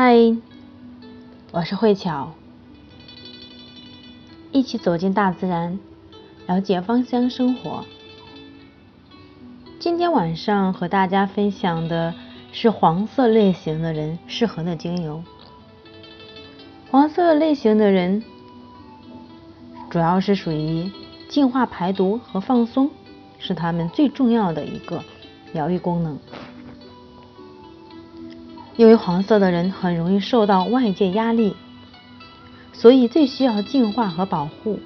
嗨，我是慧巧，一起走进大自然，了解芳香生活。今天晚上和大家分享的是黄色类型的人适合的精油。黄色类型的人主要是属于净化、排毒和放松，是他们最重要的一个疗愈功能。因为黄色的人很容易受到外界压力，所以最需要净化和保护。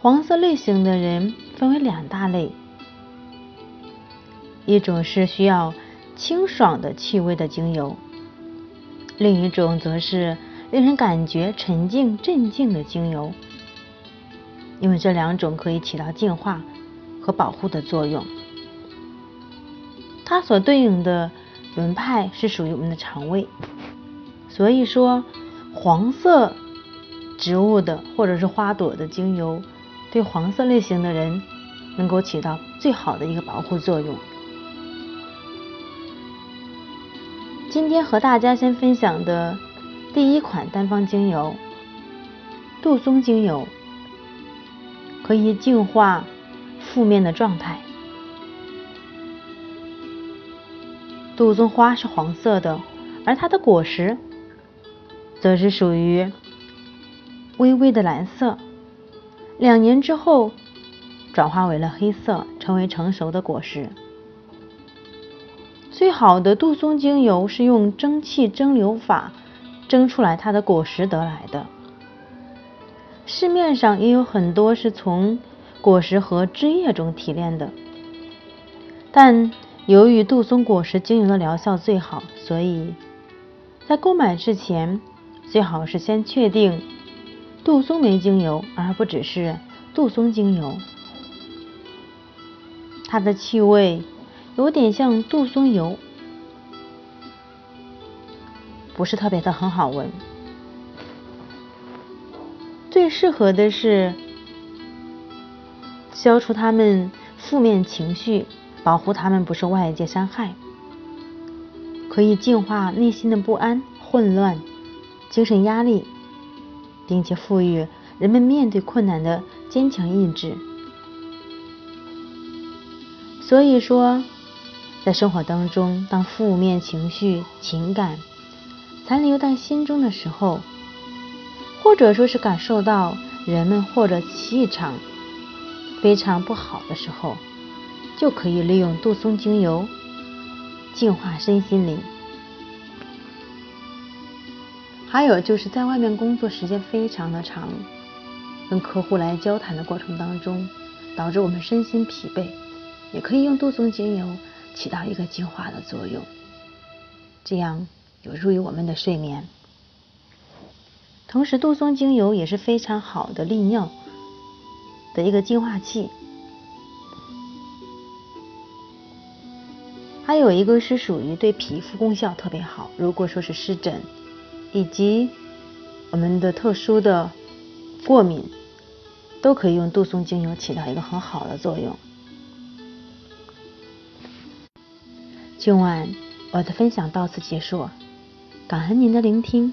黄色类型的人分为两大类，一种是需要清爽的气味的精油，另一种则是令人感觉沉静镇静的精油。因为这两种可以起到净化和保护的作用，它所对应的。轮派是属于我们的肠胃，所以说黄色植物的或者是花朵的精油，对黄色类型的人能够起到最好的一个保护作用。今天和大家先分享的第一款单方精油杜松精油，可以净化负面的状态。杜松花是黄色的，而它的果实则是属于微微的蓝色。两年之后转化为了黑色，成为成熟的果实。最好的杜松精油是用蒸汽蒸馏法蒸出来它的果实得来的。市面上也有很多是从果实和枝叶中提炼的，但。由于杜松果实精油的疗效最好，所以在购买之前最好是先确定杜松梅精油，而不只是杜松精油。它的气味有点像杜松油，不是特别的很好闻。最适合的是消除他们负面情绪。保护他们不受外界伤害，可以净化内心的不安、混乱、精神压力，并且赋予人们面对困难的坚强意志。所以说，在生活当中，当负面情绪、情感残留在心中的时候，或者说是感受到人们或者气场非常不好的时候，就可以利用杜松精油净化身心灵。还有就是在外面工作时间非常的长，跟客户来交谈的过程当中，导致我们身心疲惫，也可以用杜松精油起到一个净化的作用，这样有助于我们的睡眠。同时，杜松精油也是非常好的利尿的一个净化器。还有一个是属于对皮肤功效特别好，如果说是湿疹以及我们的特殊的过敏，都可以用杜松精油起到一个很好的作用。今晚我的分享到此结束，感恩您的聆听。